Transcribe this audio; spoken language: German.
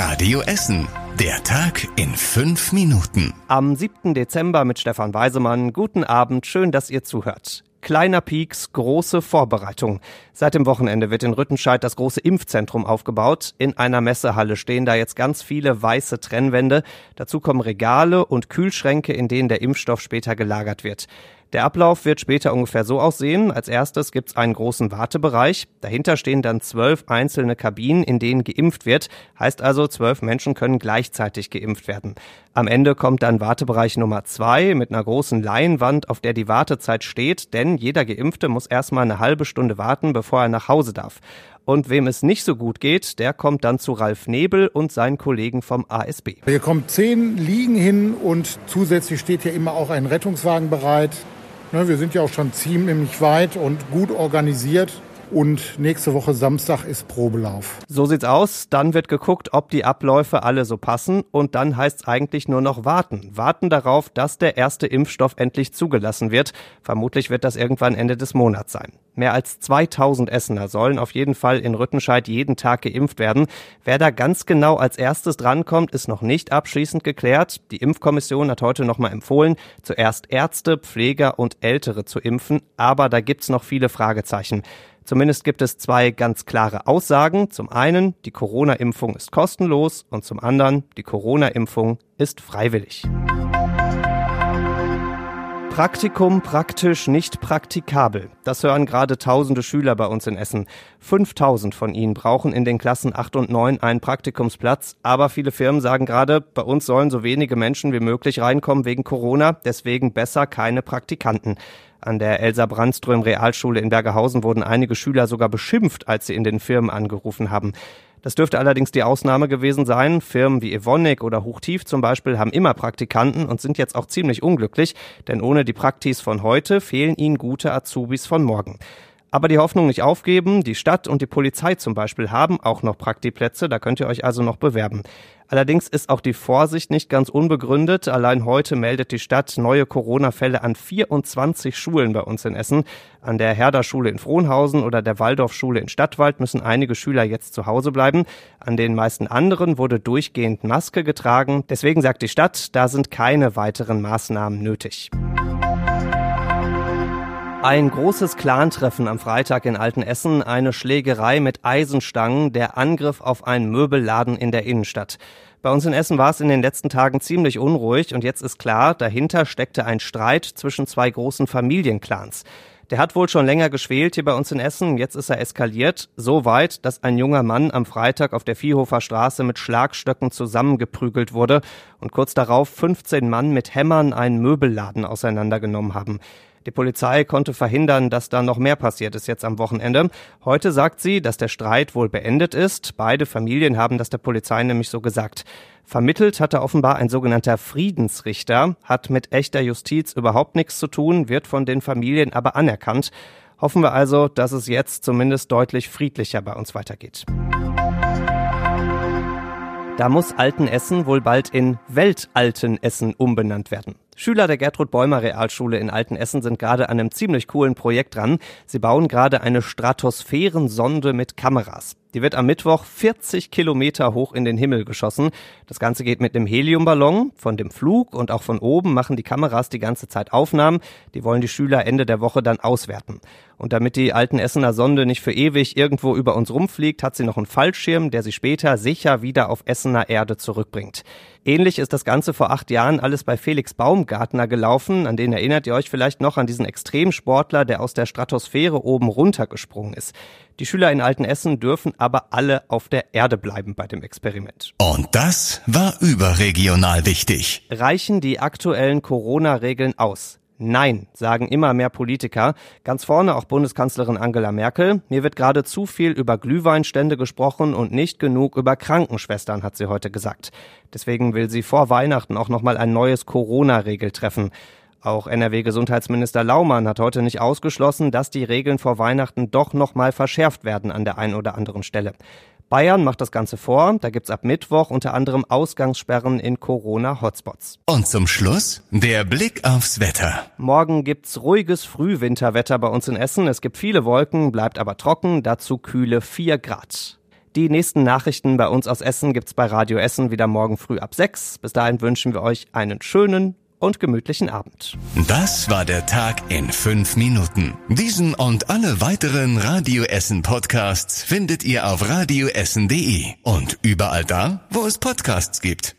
Radio Essen. Der Tag in fünf Minuten. Am 7. Dezember mit Stefan Weisemann. Guten Abend, schön, dass ihr zuhört. Kleiner Pieks, große Vorbereitung. Seit dem Wochenende wird in Rüttenscheid das große Impfzentrum aufgebaut. In einer Messehalle stehen da jetzt ganz viele weiße Trennwände. Dazu kommen Regale und Kühlschränke, in denen der Impfstoff später gelagert wird. Der Ablauf wird später ungefähr so aussehen. Als erstes gibt's einen großen Wartebereich. Dahinter stehen dann zwölf einzelne Kabinen, in denen geimpft wird. Heißt also, zwölf Menschen können gleichzeitig geimpft werden. Am Ende kommt dann Wartebereich Nummer zwei mit einer großen Leinwand, auf der die Wartezeit steht, denn jeder Geimpfte muss erstmal eine halbe Stunde warten, bevor er nach Hause darf. Und wem es nicht so gut geht, der kommt dann zu Ralf Nebel und seinen Kollegen vom ASB. Hier kommen zehn Liegen hin und zusätzlich steht hier immer auch ein Rettungswagen bereit. Ne, wir sind ja auch schon ziemlich weit und gut organisiert. Und nächste Woche Samstag ist Probelauf. So sieht's aus. Dann wird geguckt, ob die Abläufe alle so passen. Und dann heißt's eigentlich nur noch warten. Warten darauf, dass der erste Impfstoff endlich zugelassen wird. Vermutlich wird das irgendwann Ende des Monats sein. Mehr als 2000 Essener sollen auf jeden Fall in Rüttenscheid jeden Tag geimpft werden. Wer da ganz genau als erstes drankommt, ist noch nicht abschließend geklärt. Die Impfkommission hat heute nochmal empfohlen, zuerst Ärzte, Pfleger und Ältere zu impfen. Aber da gibt's noch viele Fragezeichen. Zumindest gibt es zwei ganz klare Aussagen. Zum einen, die Corona-Impfung ist kostenlos und zum anderen, die Corona-Impfung ist freiwillig. Praktikum praktisch nicht praktikabel. Das hören gerade tausende Schüler bei uns in Essen. 5000 von ihnen brauchen in den Klassen 8 und 9 einen Praktikumsplatz. Aber viele Firmen sagen gerade, bei uns sollen so wenige Menschen wie möglich reinkommen wegen Corona. Deswegen besser keine Praktikanten. An der Elsa Brandström Realschule in Bergerhausen wurden einige Schüler sogar beschimpft, als sie in den Firmen angerufen haben. Das dürfte allerdings die Ausnahme gewesen sein. Firmen wie Evonik oder Hochtief zum Beispiel haben immer Praktikanten und sind jetzt auch ziemlich unglücklich, denn ohne die Praktis von heute fehlen ihnen gute Azubis von morgen. Aber die Hoffnung nicht aufgeben. Die Stadt und die Polizei zum Beispiel haben auch noch Praktiplätze. Da könnt ihr euch also noch bewerben. Allerdings ist auch die Vorsicht nicht ganz unbegründet. Allein heute meldet die Stadt neue Corona-Fälle an 24 Schulen bei uns in Essen. An der Herder-Schule in Frohnhausen oder der Waldorfschule in Stadtwald müssen einige Schüler jetzt zu Hause bleiben. An den meisten anderen wurde durchgehend Maske getragen. Deswegen sagt die Stadt, da sind keine weiteren Maßnahmen nötig. Ein großes Clantreffen am Freitag in Altenessen, eine Schlägerei mit Eisenstangen, der Angriff auf einen Möbelladen in der Innenstadt. Bei uns in Essen war es in den letzten Tagen ziemlich unruhig und jetzt ist klar, dahinter steckte ein Streit zwischen zwei großen Familienclans. Der hat wohl schon länger geschwelt hier bei uns in Essen. Jetzt ist er eskaliert. So weit, dass ein junger Mann am Freitag auf der Viehhofer Straße mit Schlagstöcken zusammengeprügelt wurde und kurz darauf 15 Mann mit Hämmern einen Möbelladen auseinandergenommen haben. Die Polizei konnte verhindern, dass da noch mehr passiert ist jetzt am Wochenende. Heute sagt sie, dass der Streit wohl beendet ist. Beide Familien haben das der Polizei nämlich so gesagt. Vermittelt hatte offenbar ein sogenannter Friedensrichter, hat mit echter Justiz überhaupt nichts zu tun, wird von den Familien aber anerkannt. Hoffen wir also, dass es jetzt zumindest deutlich friedlicher bei uns weitergeht. Da muss Altenessen wohl bald in Weltaltenessen umbenannt werden. Schüler der Gertrud Bäumer Realschule in Altenessen sind gerade an einem ziemlich coolen Projekt dran. Sie bauen gerade eine Stratosphärensonde mit Kameras. Die wird am Mittwoch 40 Kilometer hoch in den Himmel geschossen. Das Ganze geht mit einem Heliumballon. Von dem Flug und auch von oben machen die Kameras die ganze Zeit Aufnahmen. Die wollen die Schüler Ende der Woche dann auswerten. Und damit die alten Essener Sonde nicht für ewig irgendwo über uns rumfliegt, hat sie noch einen Fallschirm, der sie später sicher wieder auf Essener Erde zurückbringt. Ähnlich ist das Ganze vor acht Jahren alles bei Felix Baumgartner gelaufen. An den erinnert ihr euch vielleicht noch an diesen Extremsportler, der aus der Stratosphäre oben runtergesprungen ist. Die Schüler in Altenessen dürfen aber alle auf der Erde bleiben bei dem Experiment. Und das war überregional wichtig. Reichen die aktuellen Corona-Regeln aus? Nein, sagen immer mehr Politiker. Ganz vorne auch Bundeskanzlerin Angela Merkel. Mir wird gerade zu viel über Glühweinstände gesprochen und nicht genug über Krankenschwestern, hat sie heute gesagt. Deswegen will sie vor Weihnachten auch nochmal ein neues Corona-Regel treffen. Auch NRW-Gesundheitsminister Laumann hat heute nicht ausgeschlossen, dass die Regeln vor Weihnachten doch nochmal verschärft werden an der einen oder anderen Stelle. Bayern macht das Ganze vor. Da gibt's ab Mittwoch unter anderem Ausgangssperren in Corona-Hotspots. Und zum Schluss der Blick aufs Wetter. Morgen gibt's ruhiges Frühwinterwetter bei uns in Essen. Es gibt viele Wolken, bleibt aber trocken, dazu kühle 4 Grad. Die nächsten Nachrichten bei uns aus Essen gibt's bei Radio Essen wieder morgen früh ab sechs. Bis dahin wünschen wir euch einen schönen und gemütlichen Abend. Das war der Tag in fünf Minuten. Diesen und alle weiteren Radio Essen Podcasts findet ihr auf radioessen.de und überall da, wo es Podcasts gibt.